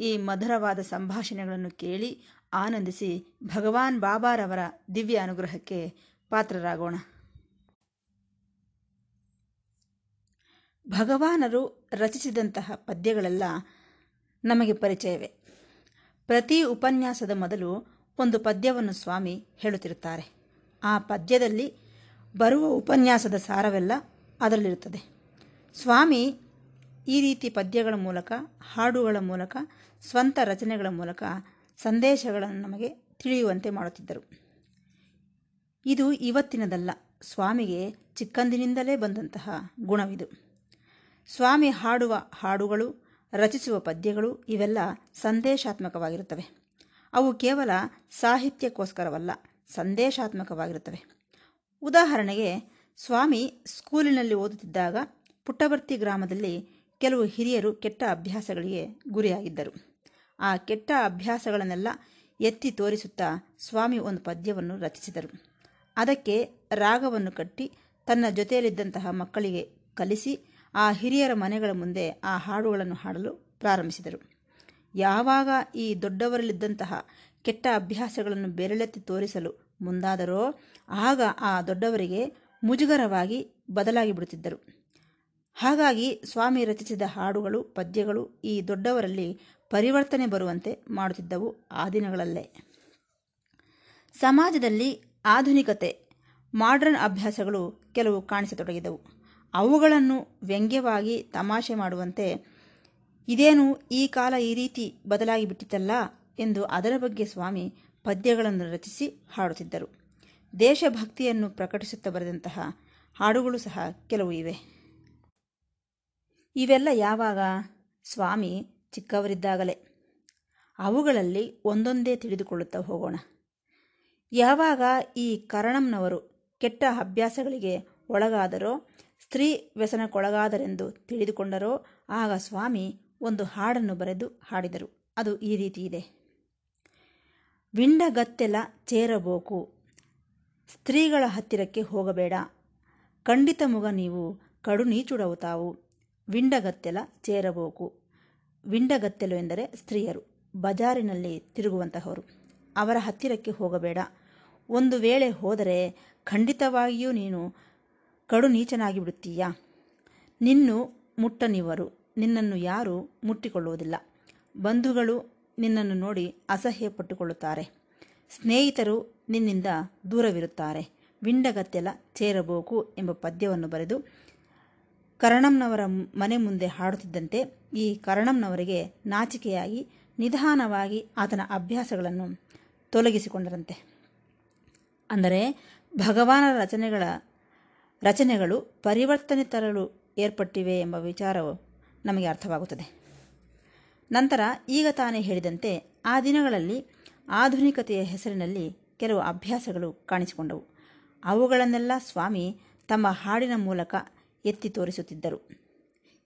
ಈ ಮಧುರವಾದ ಸಂಭಾಷಣೆಗಳನ್ನು ಕೇಳಿ ಆನಂದಿಸಿ ಭಗವಾನ್ ಬಾಬಾರವರ ದಿವ್ಯ ಅನುಗ್ರಹಕ್ಕೆ ಪಾತ್ರರಾಗೋಣ. ಭಗವಾನರು ರಚಿಸಿದಂತಹ ಪದ್ಯಗಳೆಲ್ಲ ನಮಗೆ ಪರಿಚಯವೇ. ಪ್ರತಿ ಉಪನ್ಯಾಸದ ಮೊದಲು ಒಂದು ಪದ್ಯವನ್ನು ಸ್ವಾಮಿ ಹೇಳುತ್ತಿರುತ್ತಾರೆ. ಆ ಪದ್ಯದಲ್ಲಿ ಬರುವ ಉಪನ್ಯಾಸದ ಸಾರವೆಲ್ಲ ಅದರಲ್ಲಿರುತ್ತದೆ. ಸ್ವಾಮಿ ಈ ರೀತಿ ಪದ್ಯಗಳ ಮೂಲಕ ಹಾಡುಗಳ ಮೂಲಕ ಸ್ವಂತ ರಚನೆಗಳ ಮೂಲಕ ಸಂದೇಶಗಳನ್ನು ನಮಗೆ ತಿಳಿಯುವಂತೆ ಮಾಡುತ್ತಿದ್ದರು. ಇದು ಇವತ್ತಿನದಲ್ಲ. ಸ್ವಾಮಿಗೆ ಚಿಕ್ಕಂದಿನಿಂದಲೇ ಬಂದಂತಹ ಗುಣವಿದು. ಸ್ವಾಮಿ ಹಾಡುವ ಹಾಡುಗಳು, ರಚಿಸುವ ಪದ್ಯಗಳು ಇವೆಲ್ಲ ಸಂದೇಶಾತ್ಮಕವಾಗಿರುತ್ತವೆ. ಅವು ಕೇವಲ ಸಾಹಿತ್ಯಕ್ಕೋಸ್ಕರವಲ್ಲ, ಸಂದೇಶಾತ್ಮಕವಾಗಿರುತ್ತವೆ. ಉದಾಹರಣೆಗೆ, ಸ್ವಾಮಿ ಸ್ಕೂಲಿನಲ್ಲಿ ಓದುತ್ತಿದ್ದಾಗ ಪುಟ್ಟಬರ್ತಿ ಗ್ರಾಮದಲ್ಲಿ ಕೆಲವು ಹಿರಿಯರು ಕೆಟ್ಟ ಅಭ್ಯಾಸಗಳಿಗೆ ಗುರಿಯಾಗಿದ್ದರು. ಆ ಕೆಟ್ಟ ಅಭ್ಯಾಸಗಳನ್ನೆಲ್ಲ ಎತ್ತಿ ತೋರಿಸುತ್ತಾ ಸ್ವಾಮಿ ಒಂದು ಪದ್ಯವನ್ನು ರಚಿಸಿದರು. ಅದಕ್ಕೆ ರಾಗವನ್ನು ಕಟ್ಟಿ ತನ್ನ ಜೊತೆಯಲ್ಲಿದ್ದಂತಹ ಮಕ್ಕಳಿಗೆ ಕಲಿಸಿ ಆ ಹಿರಿಯರ ಮನೆಗಳ ಮುಂದೆ ಆ ಹಾಡುಗಳನ್ನು ಹಾಡಲು ಪ್ರಾರಂಭಿಸಿದರು. ಯಾವಾಗ ಈ ದೊಡ್ಡವರಲ್ಲಿದ್ದಂತಹ ಕೆಟ್ಟ ಅಭ್ಯಾಸಗಳನ್ನು ಬೆರಳೆತ್ತಿ ತೋರಿಸಲು ಮುಂದಾದರೋ ಆಗ ಆ ದೊಡ್ಡವರಿಗೆ ಮುಜುಗರವಾಗಿ ಬದಲಾಗಿ ಬಿಡುತ್ತಿದ್ದರು. ಹಾಗಾಗಿ ಸ್ವಾಮಿ ರಚಿಸಿದ ಹಾಡುಗಳು, ಪದ್ಯಗಳು ಈ ದೊಡ್ಡವರಲ್ಲಿ ಪರಿವರ್ತನೆ ಬರುವಂತೆ ಮಾಡುತ್ತಿದ್ದವು ಆ ದಿನಗಳಲ್ಲೇ. ಸಮಾಜದಲ್ಲಿ ಆಧುನಿಕತೆ ಮಾಡ್ರನ್ ಅಭ್ಯಾಸಗಳು ಕೆಲವು ಕಾಣಿಸತೊಡಗಿದವು. ಅವುಗಳನ್ನು ವ್ಯಂಗ್ಯವಾಗಿ ತಮಾಷೆ ಮಾಡುವಂತೆ ಇದೇನು ಈ ಕಾಲ ಈ ರೀತಿ ಬದಲಾಗಿ ಬಿಟ್ಟಿತಲ್ಲ ಎಂದು ಅದರ ಬಗ್ಗೆ ಸ್ವಾಮಿ ಪದ್ಯಗಳನ್ನು ರಚಿಸಿ ಹಾಡುತ್ತಿದ್ದರು. ದೇಶಭಕ್ತಿಯನ್ನು ಪ್ರಕಟಿಸುತ್ತಾ ಬರೆದಂತಹ ಹಾಡುಗಳು ಸಹ ಕೆಲವು ಇವೆ. ಇವೆಲ್ಲ ಯಾವಾಗ? ಸ್ವಾಮಿ ಚಿಕ್ಕವರಿದ್ದಾಗಲೇ. ಅವುಗಳಲ್ಲಿ ಒಂದೊಂದೇ ತಿಳಿದುಕೊಳ್ಳುತ್ತಾ ಹೋಗೋಣ. ಯಾವಾಗ ಈ ಕರಣಂನವರು ಕೆಟ್ಟ ಅಭ್ಯಾಸಗಳಿಗೆ ಒಳಗಾದರೋ, ಸ್ತ್ರೀ ವ್ಯಸನಕ್ಕೊಳಗಾದರೆಂದು ತಿಳಿದುಕೊಂಡರೋ, ಆಗ ಸ್ವಾಮಿ ಒಂದು ಹಾಡನ್ನು ಬರೆದು ಹಾಡಿದರು. ಅದು ಈ ರೀತಿ ಇದೆ. ವಿಂಡಗತ್ತೆಲ ಚೇರಬೇಕು, ಸ್ತ್ರೀಗಳ ಹತ್ತಿರಕ್ಕೆ ಹೋಗಬೇಡ. ಖಂಡಿತ ಮುಗ ನೀವು ಕಡು ನೀಚುಡವು ತಾವು. ವಿಂಡಗತ್ತೆಲ ಚೇರಬೇಕು. ವಿಂಡಗತ್ತೆಲು ಎಂದರೆ ಸ್ತ್ರೀಯರು, ಬಜಾರಿನಲ್ಲಿ ತಿರುಗುವಂತಹವರು. ಅವರ ಹತ್ತಿರಕ್ಕೆ ಹೋಗಬೇಡ. ಒಂದು ವೇಳೆ ಹೋದರೆ ಖಂಡಿತವಾಗಿಯೂ ನೀನು ಕಡು ನೀಚನಾಗಿ ಬಿಡುತ್ತೀಯ ನಿನ್ನು ಮುಟ್ಟನಿವರು, ನಿನ್ನನ್ನು ಯಾರೂ ಮುಟ್ಟಿಕೊಳ್ಳುವುದಿಲ್ಲ. ಬಂಧುಗಳು ನಿನ್ನನ್ನು ನೋಡಿ ಅಸಹ್ಯ ಪಟ್ಟುಕೊಳ್ಳುತ್ತಾರೆ ಸ್ನೇಹಿತರು ನಿನ್ನಿಂದ ದೂರವಿರುತ್ತಾರೆ. ವಿಂಡಗತ್ತೆಲ ಚೇರಬೋಕು ಎಂಬ ಪದ್ಯವನ್ನು ಬರೆದು ಕರಣಂನವರ ಮನೆ ಮುಂದೆ ಹಾಡುತ್ತಿದ್ದಂತೆ ಈ ಕರಣಂನವರಿಗೆ ನಾಚಿಕೆಯಾಗಿ, ನಿಧಾನವಾಗಿ ಆತನ ಅಭ್ಯಾಸಗಳನ್ನು ತೊಲಗಿಸಿಕೊಂಡರಂತೆ. ಅಂದರೆ ಭಗವಾನರ ರಚನೆಗಳ ರಚನೆಗಳು ಪರಿವರ್ತನೆ ತರಲು ಏರ್ಪಟ್ಟಿವೆ ಎಂಬ ವಿಚಾರವು ನಮಗೆ ಅರ್ಥವಾಗುತ್ತದೆ. ನಂತರ ಈಗ ತಾನೇ ಹೇಳಿದಂತೆ ಆ ದಿನಗಳಲ್ಲಿ ಆಧುನಿಕತೆಯ ಹೆಸರಿನಲ್ಲಿ ಕೆಲವು ಅಭ್ಯಾಸಗಳು ಕಾಣಿಸಿಕೊಂಡವು. ಅವುಗಳನ್ನೆಲ್ಲ ಸ್ವಾಮಿ ತಮ್ಮ ಹಾಡಿನ ಮೂಲಕ ಎತ್ತಿ ತೋರಿಸುತ್ತಿದ್ದರು.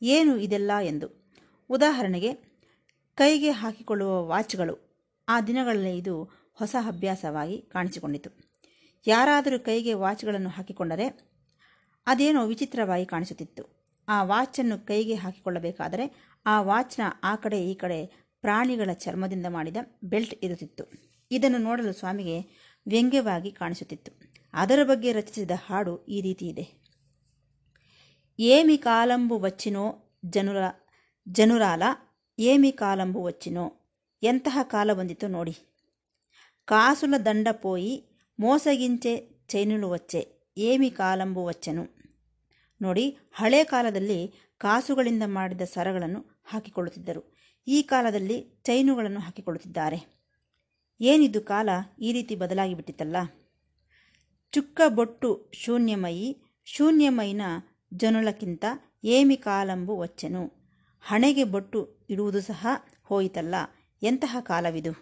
ಏನು ಇದೆಲ್ಲ ಎಂದು. ಉದಾಹರಣೆಗೆ, ಕೈಗೆ ಹಾಕಿಕೊಳ್ಳುವ ವಾಚ್ಗಳು. ಆ ದಿನಗಳಲ್ಲಿ ಇದು ಹೊಸ ಅಭ್ಯಾಸವಾಗಿ ಕಾಣಿಸಿಕೊಂಡಿತು. ಯಾರಾದರೂ ಕೈಗೆ ವಾಚ್ಗಳನ್ನು ಹಾಕಿಕೊಂಡರೆ ಅದೇನೋ ವಿಚಿತ್ರವಾಗಿ ಕಾಣಿಸುತ್ತಿತ್ತು. ಆ ವಾಚನ್ನು ಕೈಗೆ ಹಾಕಿಕೊಳ್ಳಬೇಕಾದರೆ ಆ ವಾಚ್ನ ಆ ಕಡೆ ಈ ಕಡೆ ಪ್ರಾಣಿಗಳ ಚರ್ಮದಿಂದ ಮಾಡಿದ ಬೆಲ್ಟ್ ಇರುತ್ತಿತ್ತು. ಇದನ್ನು ನೋಡಲು ಸ್ವಾಮಿಗೆ ವ್ಯಂಗ್ಯವಾಗಿ ಕಾಣಿಸುತ್ತಿತ್ತು. ಅದರ ಬಗ್ಗೆ ರಚಿಸಿದ ಹಾಡು ಈ ರೀತಿ ಇದೆ. ఏమి కాలంబు వచ్చినో జనుర జనురాల ఏమి కాలంబు వచ్చినೋ ಎಂತಹ ಕಾಲ ಬಂದಿತು ನೋಡಿ ಕಾಸುಲ ದಂಡ ಪೋಯಿ ಮೋಸಗಿಂಚೆ ಚೈನುಲು ವಚ್ಚೆ ಏಮಿ ಕಾಲಂಬು ವಚ್ಚನು ನೋಡಿ ಹಳೆ ಕಾಲದಲ್ಲಿ ಕಾಸುಗಳಿಂದ ಮಾಡಿದ ಸರಗಳನ್ನು ಹಾಕಿಕೊಳ್ಳುತ್ತಿದ್ದರು ಈ ಕಾಲದಲ್ಲಿ ಚೈನುಗಳನ್ನು ಹಾಕಿಕೊಳ್ಳುತ್ತಿದ್ದಾರೆ ಏನಿದು ಕಾಲ ಈ ರೀತಿ ಬದಲಾಗಿ ಬಿಟ್ಟಿತಲ್ಲ ಚುಕ್ಕ ಬೊಟ್ಟು ಶೂನ್ಯಮಯಿ ಶೂನ್ಯಮೈನ ಜನುಲಕ್ಕಿಂತ ಏಮಿ ಕಾಲಂಬು ವಚ್ಚೆನು ಹಣೆಗೆ ಬೊಟ್ಟು ಇಡುವುದು ಸಹ ಹೋಯಿತಲ್ಲ ಎಂತಹ ಕಾಲವಿದು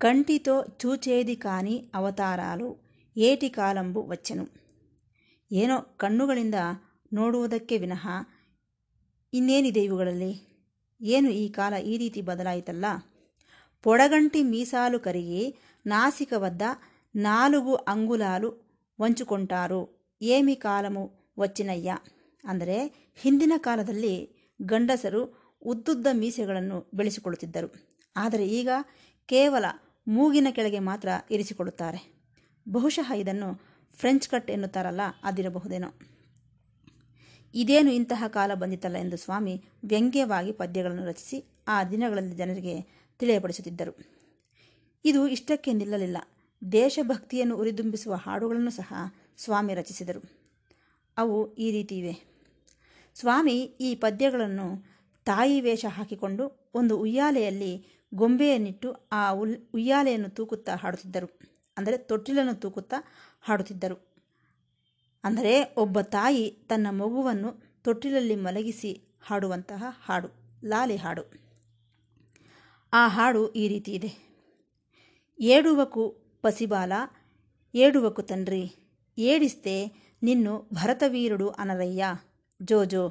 ಕಂಟಿತೋ చూచేది కాని ಅವತಾರಾಲು ಏಟಿ ಕಾಲಂಬು వచ్చెను ಏನೋ ಕಣ್ಣುಗಳಿಂದ ನೋಡುವುದಕ್ಕೆ ವಿನಃ ಇನ್ನೇನಿದೆ ಇವುಗಳಲ್ಲಿ ಏನು ಈ ಕಾಲ ಈ ರೀತಿ ಬದಲಾಯಿತಲ್ಲ పొడగంటి మీసాలు కరిగి నాసిక వద్ద నాలుగు అంగుళాలు ವಂಚುಕೊಂಟಾರು ಏಮಿ ಕಾಲಮು ವಚ್ಚಿನಯ್ಯ. ಅಂದರೆ ಹಿಂದಿನ ಕಾಲದಲ್ಲಿ ಗಂಡಸರು ಉದ್ದುದ್ದ ಮೀಸೆಗಳನ್ನು ಬೆಳೆಸಿಕೊಳ್ಳುತ್ತಿದ್ದರು. ಆದರೆ ಈಗ ಕೇವಲ ಮೂಗಿನ ಕೆಳಗೆ ಮಾತ್ರ ಇರಿಸಿಕೊಳ್ಳುತ್ತಾರೆ. ಬಹುಶಃ ಇದನ್ನು ಫ್ರೆಂಚ್ ಕಟ್ ಎನ್ನುತ್ತಾರಲ್ಲ, ಅದಿರಬಹುದೇನೋ. ಇದೇನು ಇಂತಹ ಕಾಲ ಬಂದಿತಲ್ಲ ಎಂದು ಸ್ವಾಮಿ ವ್ಯಂಗ್ಯವಾಗಿ ಪದ್ಯಗಳನ್ನು ರಚಿಸಿ ಆ ದಿನಗಳಲ್ಲಿ ಜನರಿಗೆ ತಿಳಿಯಪಡಿಸುತ್ತಿದ್ದರು. ಇದು ಇಷ್ಟಕ್ಕೆ ನಿಲ್ಲಲಿಲ್ಲ. ದೇಶಭಕ್ತಿಯನ್ನು ಉರಿದುಂಬಿಸುವ ಹಾಡುಗಳನ್ನು ಸಹ ಸ್ವಾಮಿ ರಚಿಸಿದರು. ಅವು ಈ ರೀತಿ ಇವೆ ಸ್ವಾಮಿ ಈ ಪದ್ಯಗಳನ್ನು ತಾಯಿ ವೇಷ ಹಾಕಿಕೊಂಡು ಒಂದು ಉಯ್ಯಾಲೆಯಲ್ಲಿ ಗೊಂಬೆಯನ್ನಿಟ್ಟು ಆ ಉಲ್, ಉಯ್ಯಾಲೆಯನ್ನು ತೂಕುತ್ತಾ ಹಾಡುತ್ತಿದ್ದರು. ಅಂದರೆ ತೊಟ್ಟಿಲನ್ನು ತೂಕುತ್ತಾ ಹಾಡುತ್ತಿದ್ದರು. ಅಂದರೆ ಒಬ್ಬ ತಾಯಿ ತನ್ನ ಮಗುವನ್ನು ತೊಟ್ಟಿಲಲ್ಲಿ ಮಲಗಿಸಿ ಹಾಡುವಂತಹ ಹಾಡು, ಲಾಲಿ ಹಾಡು. ಆ ಹಾಡು ಈ ರೀತಿ ಇದೆ ಏಡುವಕು ಪಸಿಬಾಲ ಏಡುವಕು ತನ್ರಿ ఏడిస్తే నిన్ను భరతవీరుడు అనరయ్యా జోజో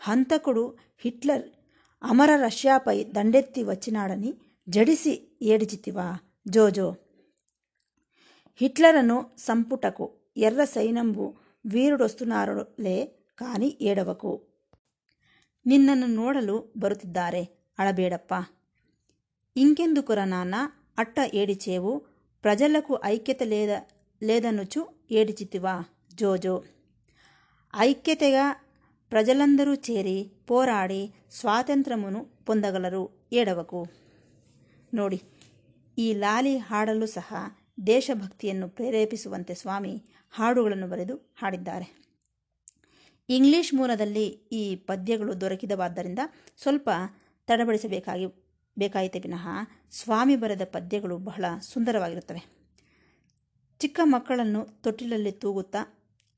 హంతకుడు హిట్లర్ అమర రష్యాపై దండెత్తి వచ్చినాడని జడిసి ఏడిచితివా జోజో హిట్లరను సంపుటకు ఎర్ర సైనంబు వీరుడొస్తున్నారులే కాని ఏడవకు ನಿನ್ನನ್ನು ನೋಡಲು ಬರುತ್ತಿದ್ದಾರೆ ಅಳಬೇಡಪ್ಪ ఇంకెందుకురా నాన్న అట్ట ఏడిచేవు ప్రజలకు ఐక్యత లేద లేదనుచు ఏడిచితివా జోజో ఐక్యతగా ప్రజలందరూ చేరి పోరాడి ಸ್ವಾತಂತ್ರ್ಯವನ್ನು పొందగలరు ఏడవకు ನೋಡಿ ಈ ಲಾಲಿ ಹಾಡಲು ಸಹ ದೇಶಭಕ್ತಿಯನ್ನು ಪ್ರೇರೇಪಿಸುವಂತೆ ಸ್ವಾಮಿ ಹಾಡುಗಳನ್ನು ಬರೆದು ಹಾಡಿದ್ದಾರೆ ಇಂಗ್ಲಿಷ್ ಮೂಲದಲ್ಲಿ ಈ ಪದ್ಯಗಳು ದೊರಕಿದವಾದ್ದರಿಂದ ಸ್ವಲ್ಪ ತಡಬಡಿಸಬೇಕಾಗಿ ಬೇಕಾಯಿತೆ ವಿನಃ ಸ್ವಾಮಿ ಬರೆದ ಪದ್ಯಗಳು ಬಹಳ ಸುಂದರವಾಗಿರುತ್ತವೆ ಚಿಕ್ಕ ಮಕ್ಕಳನ್ನು ತೊಟ್ಟಿಲಲ್ಲಿ ತೂಗುತ್ತಾ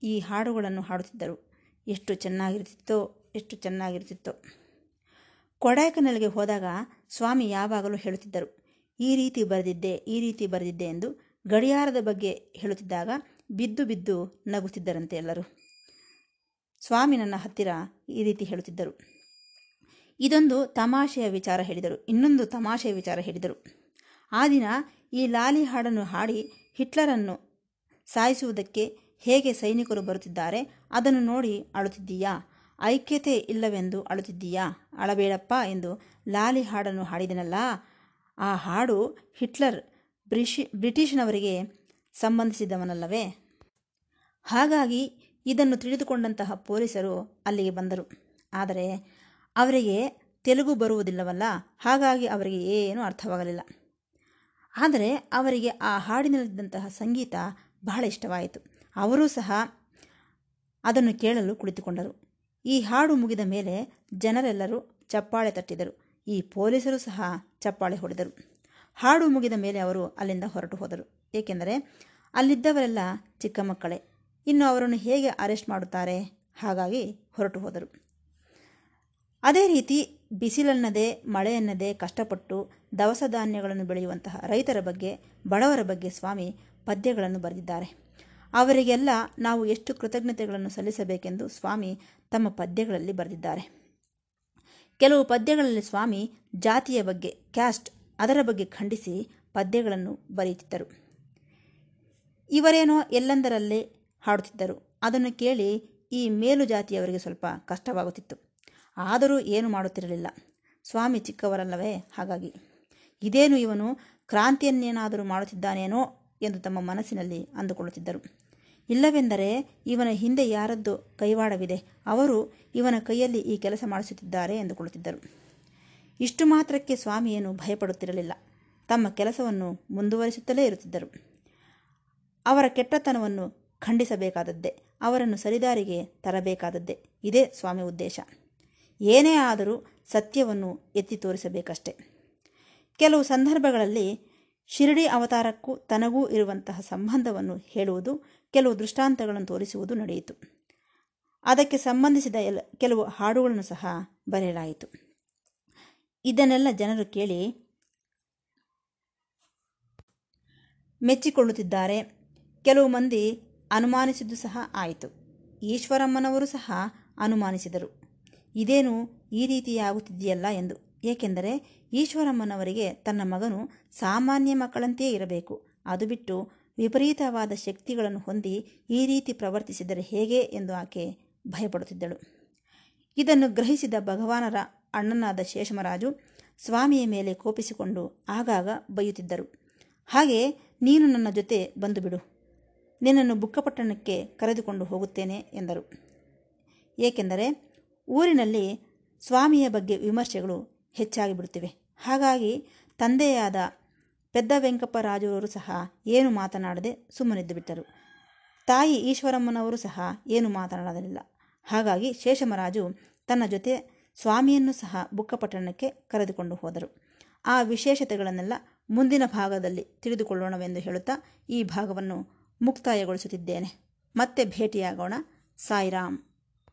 ಈ ಹಾಡುಗಳನ್ನು ಹಾಡುತ್ತಿದ್ದರು. ಎಷ್ಟು ಚೆನ್ನಾಗಿರ್ತಿತ್ತೋ ಎಷ್ಟು ಚೆನ್ನಾಗಿರ್ತಿತ್ತೋ. ಕೊಡೈಕನಲ್ಗೆ ಹೋದಾಗ ಸ್ವಾಮಿ ಯಾವಾಗಲೂ ಹೇಳುತ್ತಿದ್ದರು, ಈ ರೀತಿ ಬರೆದಿದ್ದೆ, ಈ ರೀತಿ ಬರೆದಿದ್ದೆ ಎಂದು ಗಡಿಯಾರದ ಬಗ್ಗೆ ಹೇಳುತ್ತಿದ್ದಾಗ ಬಿದ್ದು ಬಿದ್ದು ನಗುತ್ತಿದ್ದರಂತೆ ಎಲ್ಲರೂ. ಸ್ವಾಮಿ ನನ್ನ ಹತ್ತಿರ ಈ ರೀತಿ ಹೇಳುತ್ತಿದ್ದರು. ಇದೊಂದು ತಮಾಷೆಯ ವಿಚಾರ ಹೇಳಿದರು, ಇನ್ನೊಂದು ತಮಾಷೆಯ ವಿಚಾರ ಹೇಳಿದರು. ಆ ದಿನ ಈ ಲಾಲಿ ಹಾಡನ್ನು ಹಾಡಿ ಹಿಟ್ಲರನ್ನು ಸಾಯಿಸುವುದಕ್ಕೆ ಹೇಗೆ ಸೈನಿಕರು ಬರುತ್ತಿದ್ದಾರೆ ಅದನ್ನು ನೋಡಿ ಅಳುತ್ತಿದ್ದೀಯಾ? ಐಕ್ಯತೆ ಇಲ್ಲವೆಂದು ಅಳುತ್ತಿದ್ದೀಯಾ? ಅಳಬೇಡಪ್ಪ ಎಂದು ಲಾಲಿ ಹಾಡನ್ನು ಹಾಡಿದನಲ್ಲ? ಆ ಹಾಡು ಹಿಟ್ಲರ್ ಬ್ರಿಷಿ, ಬ್ರಿಟಿಷ್ನವರಿಗೆ ಸಂಬಂಧಿಸಿದವನಲ್ಲವೇ? ಹಾಗಾಗಿ ಇದನ್ನು ತಿಳಿದುಕೊಂಡಂತಹ ಪೊಲೀಸರು ಅಲ್ಲಿಗೆ ಬಂದರು. ಆದರೆ ಅವರಿಗೆ ತೆಲುಗು ಬರುವುದಿಲ್ಲವಲ್ಲ? ಹಾಗಾಗಿ ಅವರಿಗೆ ಏನೂ ಅರ್ಥವಾಗಲಿಲ್ಲ. ಆದರೆ ಅವರಿಗೆ ಆ ಹಾಡಿನಲ್ಲಿದ್ದಂತಹ ಸಂಗೀತ ಬಹಳ ಇಷ್ಟವಾಯಿತು. ಅವರೂ ಸಹ ಅದನ್ನು ಕೇಳಲು ಕುಳಿತುಕೊಂಡರು. ಈ ಹಾಡು ಮುಗಿದ ಮೇಲೆ ಜನರೆಲ್ಲರೂ ಚಪ್ಪಾಳೆ ತಟ್ಟಿದರು. ಈ ಪೊಲೀಸರು ಸಹ ಚಪ್ಪಾಳೆ ಹೊಡೆದರು. ಹಾಡು ಮುಗಿದ ಮೇಲೆ ಅವರು ಅಲ್ಲಿಂದ ಹೊರಟು ಹೋದರು. ಏಕೆಂದರೆ ಅಲ್ಲಿದ್ದವರೆಲ್ಲ ಚಿಕ್ಕ ಮಕ್ಕಳೇ. ಇನ್ನು ಅವರನ್ನು ಹೇಗೆ ಅರೆಸ್ಟ್ ಮಾಡುತ್ತಾರೆ? ಹಾಗಾಗಿ ಹೊರಟು ಹೋದರು. ಅದೇ ರೀತಿ ಬಿಸಿಲನ್ನದೇ, ಮಳೆಯನ್ನದೇ ಕಷ್ಟಪಟ್ಟು ದವಸ ಧಾನ್ಯಗಳನ್ನು ಬೆಳೆಯುವಂತಹ ರೈತರ ಬಗ್ಗೆ, ಬಡವರ ಬಗ್ಗೆ ಸ್ವಾಮಿ ಪದ್ಯಗಳನ್ನು ಬರೆದಿದ್ದಾರೆ. ಅವರಿಗೆಲ್ಲ ನಾವು ಎಷ್ಟು ಕೃತಜ್ಞತೆಗಳನ್ನು ಸಲ್ಲಿಸಬೇಕೆಂದು ಸ್ವಾಮಿ ತಮ್ಮ ಪದ್ಯಗಳಲ್ಲಿ ಬರೆದಿದ್ದಾರೆ. ಕೆಲವು ಪದ್ಯಗಳಲ್ಲಿ ಸ್ವಾಮಿ ಜಾತಿಯ ಬಗ್ಗೆ, ಕ್ಯಾಸ್ಟ್ ಅದರ ಬಗ್ಗೆ ಖಂಡಿಸಿ ಪದ್ಯಗಳನ್ನು ಬರೆಯುತ್ತಿದ್ದರು. ಇವರೇನೋ ಎಲ್ಲೆಂದರಲ್ಲೇ ಹಾಡುತ್ತಿದ್ದರು. ಅದನ್ನು ಕೇಳಿ ಈ ಮೇಲು ಜಾತಿಯವರಿಗೆ ಸ್ವಲ್ಪ ಕಷ್ಟವಾಗುತ್ತಿತ್ತು. ಆದರೂ ಏನು ಮಾಡುತ್ತಿರಲಿಲ್ಲ. ಸ್ವಾಮಿ ಚಿಕ್ಕವರಲ್ಲವೇ? ಹಾಗಾಗಿ. ಇದೇನು ಇವನು ಕ್ರಾಂತಿಯನ್ನೇನಾದರೂ ಮಾಡುತ್ತಿದ್ದಾನೇನೋ ಎಂದು ತಮ್ಮ ಮನಸ್ಸಿನಲ್ಲಿ ಅಂದುಕೊಳ್ಳುತ್ತಿದ್ದರು. ಇಲ್ಲವೆಂದರೆ ಇವನ ಹಿಂದೆ ಯಾರದ್ದು ಕೈವಾಡವಿದೆ, ಅವರು ಇವನ ಕೈಯಲ್ಲಿ ಈ ಕೆಲಸ ಮಾಡಿಸುತ್ತಿದ್ದಾರೆ ಎಂದುಕೊಳ್ಳುತ್ತಿದ್ದರು. ಇಷ್ಟು ಮಾತ್ರಕ್ಕೆ ಸ್ವಾಮಿಯೇನು ಭಯಪಡುತ್ತಿರಲಿಲ್ಲ. ತಮ್ಮ ಕೆಲಸವನ್ನು ಮುಂದುವರಿಸುತ್ತಲೇ ಇರುತ್ತಿದ್ದರು. ಅವರ ಕೆಟ್ಟತನವನ್ನು ಖಂಡಿಸಬೇಕಾದದ್ದೇ, ಅವರನ್ನು ಸರಿದಾರಿಗೆ ತರಬೇಕಾದದ್ದೇ, ಇದೇ ಸ್ವಾಮಿ ಉದ್ದೇಶ. ಏನೇ ಆದರೂ ಸತ್ಯವನ್ನು ಎತ್ತಿ ತೋರಿಸಬೇಕಷ್ಟೆ. ಕೆಲವು ಸಂದರ್ಭಗಳಲ್ಲಿ ಶಿರಡಿ ಅವತಾರಕ್ಕೂ ತನಗೂ ಇರುವಂತಹ ಸಂಬಂಧವನ್ನು ಹೇಳುವುದು, ಕೆಲವು ದೃಷ್ಟಾಂತಗಳನ್ನು ತೋರಿಸುವುದು ನಡೆಯಿತು. ಅದಕ್ಕೆ ಸಂಬಂಧಿಸಿದ ಎಲ್ ಕೆಲವು ಹಾಡುಗಳನ್ನು ಸಹ ಬರೆಯಲಾಯಿತು. ಇದನ್ನೆಲ್ಲ ಜನರು ಕೇಳಿ ಮೆಚ್ಚಿಕೊಳ್ಳುತ್ತಿದ್ದಾರೆ. ಕೆಲವು ಮಂದಿ ಅನುಮಾನಿಸಿದ್ದು ಸಹ ಆಯಿತು. ಈಶ್ವರಮ್ಮನವರು ಸಹ ಅನುಮಾನಿಸಿದರು. ಇದೇನು ಈ ರೀತಿಯಾಗುತ್ತಿದೆಯಲ್ಲ ಎಂದು. ಏಕೆಂದರೆ ಈಶ್ವರಮ್ಮನವರಿಗೆ ತನ್ನ ಮಗನು ಸಾಮಾನ್ಯ ಮಕ್ಕಳಂತೆಯೇ ಇರಬೇಕು. ಅದು ಬಿಟ್ಟು ವಿಪರೀತವಾದ ಶಕ್ತಿಗಳನ್ನು ಹೊಂದಿ ಈ ರೀತಿ ಪ್ರವರ್ತಿಸಿದರೆ ಹೇಗೆ ಎಂದು ಆಕೆ ಭಯಪಡುತ್ತಿದ್ದಳು. ಇದನ್ನು ಗ್ರಹಿಸಿದ ಭಗವಾನರ ಅಣ್ಣನಾದ ಶೇಷಮರಾಜು ಸ್ವಾಮಿಯ ಮೇಲೆ ಕೋಪಿಸಿಕೊಂಡು ಆಗಾಗ ಬೈಯುತ್ತಿದ್ದರು. ಹಾಗೆ ನೀನು ನನ್ನ ಜೊತೆ ಬಂದು ಬಿಡು ನಿನ್ನನ್ನು ಬುಕ್ಕಪಟ್ಟಣಕ್ಕೆ ಕರೆದುಕೊಂಡು ಹೋಗುತ್ತೇನೆ ಎಂದರು. ಏಕೆಂದರೆ ಊರಿನಲ್ಲಿ ಸ್ವಾಮಿಯ ಬಗ್ಗೆ ವಿಮರ್ಶೆಗಳು ಹೆಚ್ಚಾಗಿ ಬಿಡುತ್ತಿವೆ ಹಾಗಾಗಿ ತಂದೆಯಾದ ಪೆದ್ದ ವೆಂಕಪ್ಪರಾಜುವರು ಸಹ ಏನು ಮಾತನಾಡದೆ ಸುಮ್ಮನಿದ್ದು ಬಿಟ್ಟರು ತಾಯಿ ಈಶ್ವರಮ್ಮನವರು ಸಹ ಏನು ಮಾತನಾಡಲಿಲ್ಲ. ಹಾಗಾಗಿ ಶೇಷಮರಾಜು ತನ್ನ ಜೊತೆ ಸ್ವಾಮಿಯನ್ನು ಸಹ ಬುಕ್ಕಪಟ್ಟಣಕ್ಕೆ ಕರೆದುಕೊಂಡು ಹೋದರು. ಆ ವಿಶೇಷತೆಗಳನ್ನೆಲ್ಲ ಮುಂದಿನ ಭಾಗದಲ್ಲಿ ತಿಳಿದುಕೊಳ್ಳೋಣವೆಂದು ಹೇಳುತ್ತಾ ಈ ಭಾಗವನ್ನು ಮುಕ್ತಾಯಗೊಳಿಸುತ್ತಿದ್ದೇನೆ. ಮತ್ತೆ ಭೇಟಿಯಾಗೋಣ. ಸಾಯಿರಾಮ್.